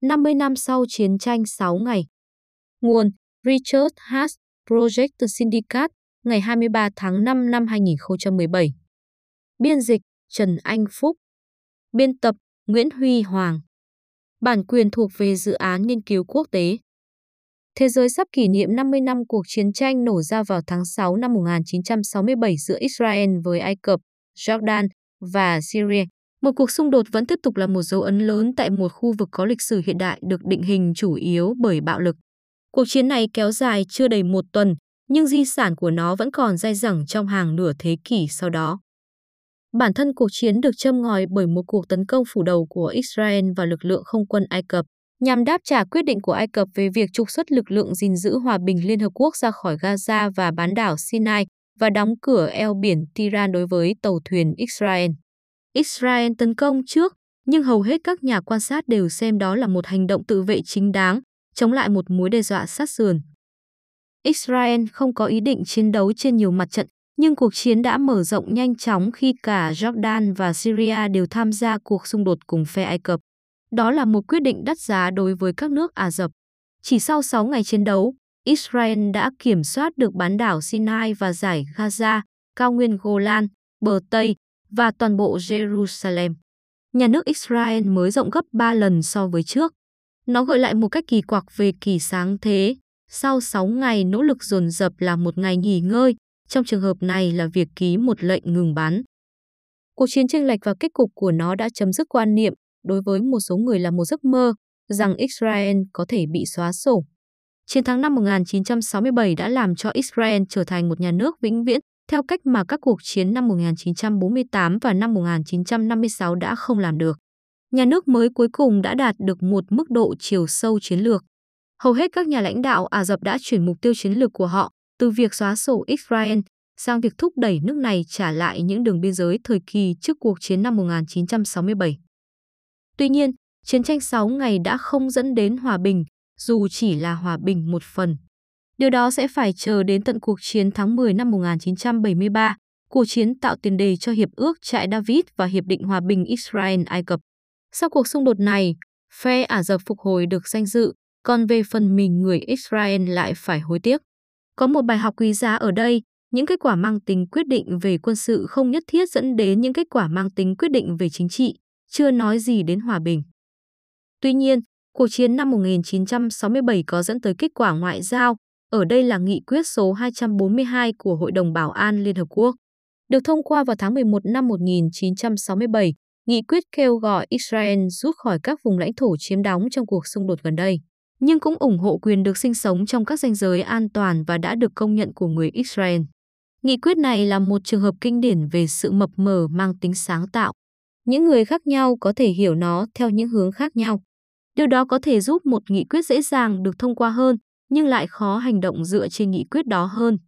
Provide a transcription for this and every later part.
50 năm sau chiến tranh 6 ngày. Nguồn Richard Haas, Project Syndicate, ngày 23 tháng 5 năm 2017. Biên dịch Trần Anh Phúc. Biên tập Nguyễn Huy Hoàng. Bản quyền thuộc về dự án nghiên cứu quốc tế. Thế giới sắp kỷ niệm 50 năm cuộc chiến tranh nổ ra vào tháng 6 năm 1967 giữa Israel với Ai Cập, Jordan và Syria. Một cuộc xung đột vẫn tiếp tục là một dấu ấn lớn tại một khu vực có lịch sử hiện đại được định hình chủ yếu bởi bạo lực. Cuộc chiến này kéo dài chưa đầy một tuần, nhưng di sản của nó vẫn còn dai dẳng trong hàng nửa thế kỷ sau đó. Bản thân cuộc chiến được châm ngòi bởi một cuộc tấn công phủ đầu của Israel và lực lượng không quân Ai Cập, nhằm đáp trả quyết định của Ai Cập về việc trục xuất lực lượng gìn giữ hòa bình Liên Hợp Quốc ra khỏi Gaza và bán đảo Sinai và đóng cửa eo biển Tiran đối với tàu thuyền Israel. Israel tấn công trước, nhưng hầu hết các nhà quan sát đều xem đó là một hành động tự vệ chính đáng, chống lại một mối đe dọa sát sườn. Israel không có ý định chiến đấu trên nhiều mặt trận, nhưng cuộc chiến đã mở rộng nhanh chóng khi cả Jordan và Syria đều tham gia cuộc xung đột cùng phe Ai Cập. Đó là một quyết định đắt giá đối với các nước Ả Rập. Chỉ sau 6 ngày chiến đấu, Israel đã kiểm soát được bán đảo Sinai và giải Gaza, cao nguyên Golan, bờ Tây và toàn bộ Jerusalem. Nhà nước Israel mới rộng gấp 3 lần so với trước. Nó gợi lại một cách kỳ quặc về kỳ sáng thế. Sau 6 ngày nỗ lực dồn dập là một ngày nghỉ ngơi, trong trường hợp này là việc ký một lệnh ngừng bắn. Cuộc chiến tranh lệch và kết cục của nó đã chấm dứt quan niệm, đối với một số người là một giấc mơ, rằng Israel có thể bị xóa sổ. Chiến thắng năm 1967 đã làm cho Israel trở thành một nhà nước vĩnh viễn, theo cách mà các cuộc chiến năm 1948 và năm 1956 đã không làm được. Nhà nước mới cuối cùng đã đạt được một mức độ chiều sâu chiến lược. Hầu hết các nhà lãnh đạo Ả Rập đã chuyển mục tiêu chiến lược của họ từ việc xóa sổ Israel sang việc thúc đẩy nước này trả lại những đường biên giới thời kỳ trước cuộc chiến năm 1967. Tuy nhiên, chiến tranh 6 ngày đã không dẫn đến hòa bình, dù chỉ là hòa bình một phần. Điều đó sẽ phải chờ đến tận cuộc chiến tháng 10 năm 1973, cuộc chiến tạo tiền đề cho Hiệp ước Trại David và Hiệp định Hòa bình Israel-Ai Cập. Sau cuộc xung đột này, phe Ả Rập phục hồi được danh dự, còn về phần mình người Israel lại phải hối tiếc. Có một bài học quý giá ở đây, những kết quả mang tính quyết định về quân sự không nhất thiết dẫn đến những kết quả mang tính quyết định về chính trị, chưa nói gì đến hòa bình. Tuy nhiên, cuộc chiến năm 1967 có dẫn tới kết quả ngoại giao, ở đây là nghị quyết số 242 của Hội đồng Bảo an Liên Hợp Quốc. Được thông qua vào tháng 11 năm 1967, nghị quyết kêu gọi Israel rút khỏi các vùng lãnh thổ chiếm đóng trong cuộc xung đột gần đây, nhưng cũng ủng hộ quyền được sinh sống trong các ranh giới an toàn và đã được công nhận của người Israel. Nghị quyết này là một trường hợp kinh điển về sự mập mờ mang tính sáng tạo. Những người khác nhau có thể hiểu nó theo những hướng khác nhau. Điều đó có thể giúp một nghị quyết dễ dàng được thông qua hơn, nhưng lại khó hành động dựa trên nghị quyết đó hơn.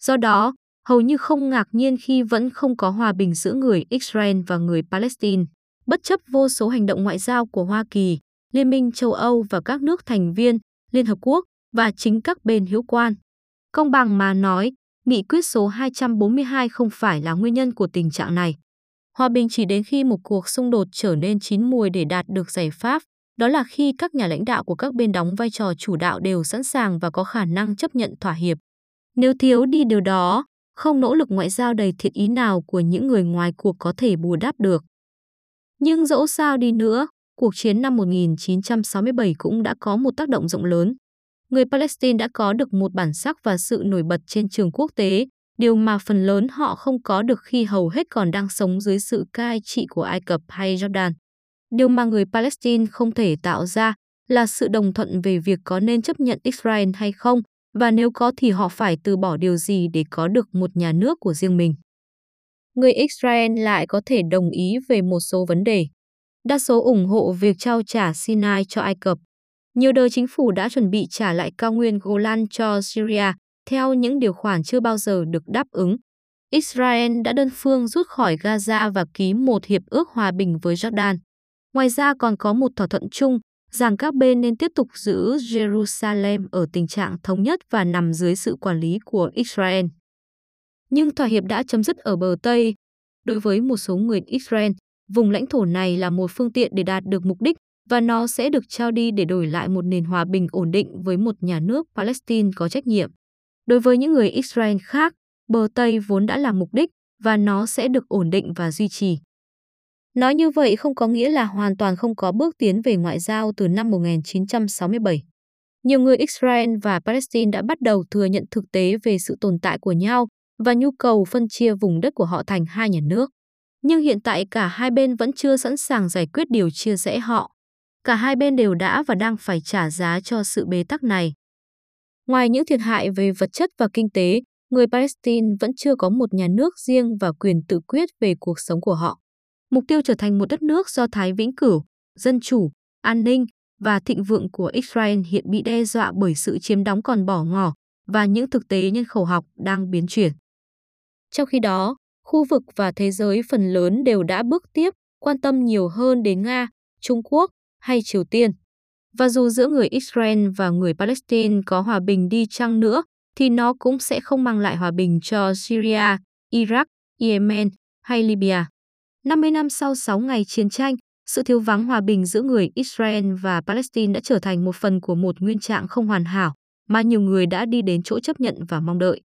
Do đó, hầu như không ngạc nhiên khi vẫn không có hòa bình giữa người Israel và người Palestine, bất chấp vô số hành động ngoại giao của Hoa Kỳ, Liên minh châu Âu và các nước thành viên, Liên Hợp Quốc và chính các bên hữu quan. Công bằng mà nói, nghị quyết số 242 không phải là nguyên nhân của tình trạng này. Hòa bình chỉ đến khi một cuộc xung đột trở nên chín mùi để đạt được giải pháp, đó là khi các nhà lãnh đạo của các bên đóng vai trò chủ đạo đều sẵn sàng và có khả năng chấp nhận thỏa hiệp. Nếu thiếu đi điều đó, không nỗ lực ngoại giao đầy thiện ý nào của những người ngoài cuộc có thể bù đắp được. Nhưng dẫu sao đi nữa, cuộc chiến năm 1967 cũng đã có một tác động rộng lớn. Người Palestine đã có được một bản sắc và sự nổi bật trên trường quốc tế, điều mà phần lớn họ không có được khi hầu hết còn đang sống dưới sự cai trị của Ai Cập hay Jordan. Điều mà người Palestine không thể tạo ra là sự đồng thuận về việc có nên chấp nhận Israel hay không, và nếu có thì họ phải từ bỏ điều gì để có được một nhà nước của riêng mình. Người Israel lại có thể đồng ý về một số vấn đề. Đa số ủng hộ việc trao trả Sinai cho Ai Cập. Nhiều đời chính phủ đã chuẩn bị trả lại cao nguyên Golan cho Syria theo những điều khoản chưa bao giờ được đáp ứng. Israel đã đơn phương rút khỏi Gaza và ký một hiệp ước hòa bình với Jordan. Ngoài ra còn có một thỏa thuận chung rằng các bên nên tiếp tục giữ Jerusalem ở tình trạng thống nhất và nằm dưới sự quản lý của Israel. Nhưng thỏa hiệp đã chấm dứt ở bờ Tây. Đối với một số người Israel, vùng lãnh thổ này là một phương tiện để đạt được mục đích và nó sẽ được trao đi để đổi lại một nền hòa bình ổn định với một nhà nước Palestine có trách nhiệm. Đối với những người Israel khác, bờ Tây vốn đã là mục đích và nó sẽ được ổn định và duy trì. Nói như vậy không có nghĩa là hoàn toàn không có bước tiến về ngoại giao từ năm 1967. Nhiều người Israel và Palestine đã bắt đầu thừa nhận thực tế về sự tồn tại của nhau và nhu cầu phân chia vùng đất của họ thành hai nhà nước. Nhưng hiện tại cả hai bên vẫn chưa sẵn sàng giải quyết điều chia rẽ họ. Cả hai bên đều đã và đang phải trả giá cho sự bế tắc này. Ngoài những thiệt hại về vật chất và kinh tế, người Palestine vẫn chưa có một nhà nước riêng và quyền tự quyết về cuộc sống của họ. Mục tiêu trở thành một đất nước do Thái vĩnh cửu, dân chủ, an ninh và thịnh vượng của Israel hiện bị đe dọa bởi sự chiếm đóng còn bỏ ngỏ và những thực tế nhân khẩu học đang biến chuyển. Trong khi đó, khu vực và thế giới phần lớn đều đã bước tiếp, quan tâm nhiều hơn đến Nga, Trung Quốc hay Triều Tiên. Và dù giữa người Israel và người Palestine có hòa bình đi chăng nữa, thì nó cũng sẽ không mang lại hòa bình cho Syria, Iraq, Yemen hay Libya. 50 năm sau 6 ngày chiến tranh, sự thiếu vắng hòa bình giữa người Israel và Palestine đã trở thành một phần của một nguyên trạng không hoàn hảo mà nhiều người đã đi đến chỗ chấp nhận và mong đợi.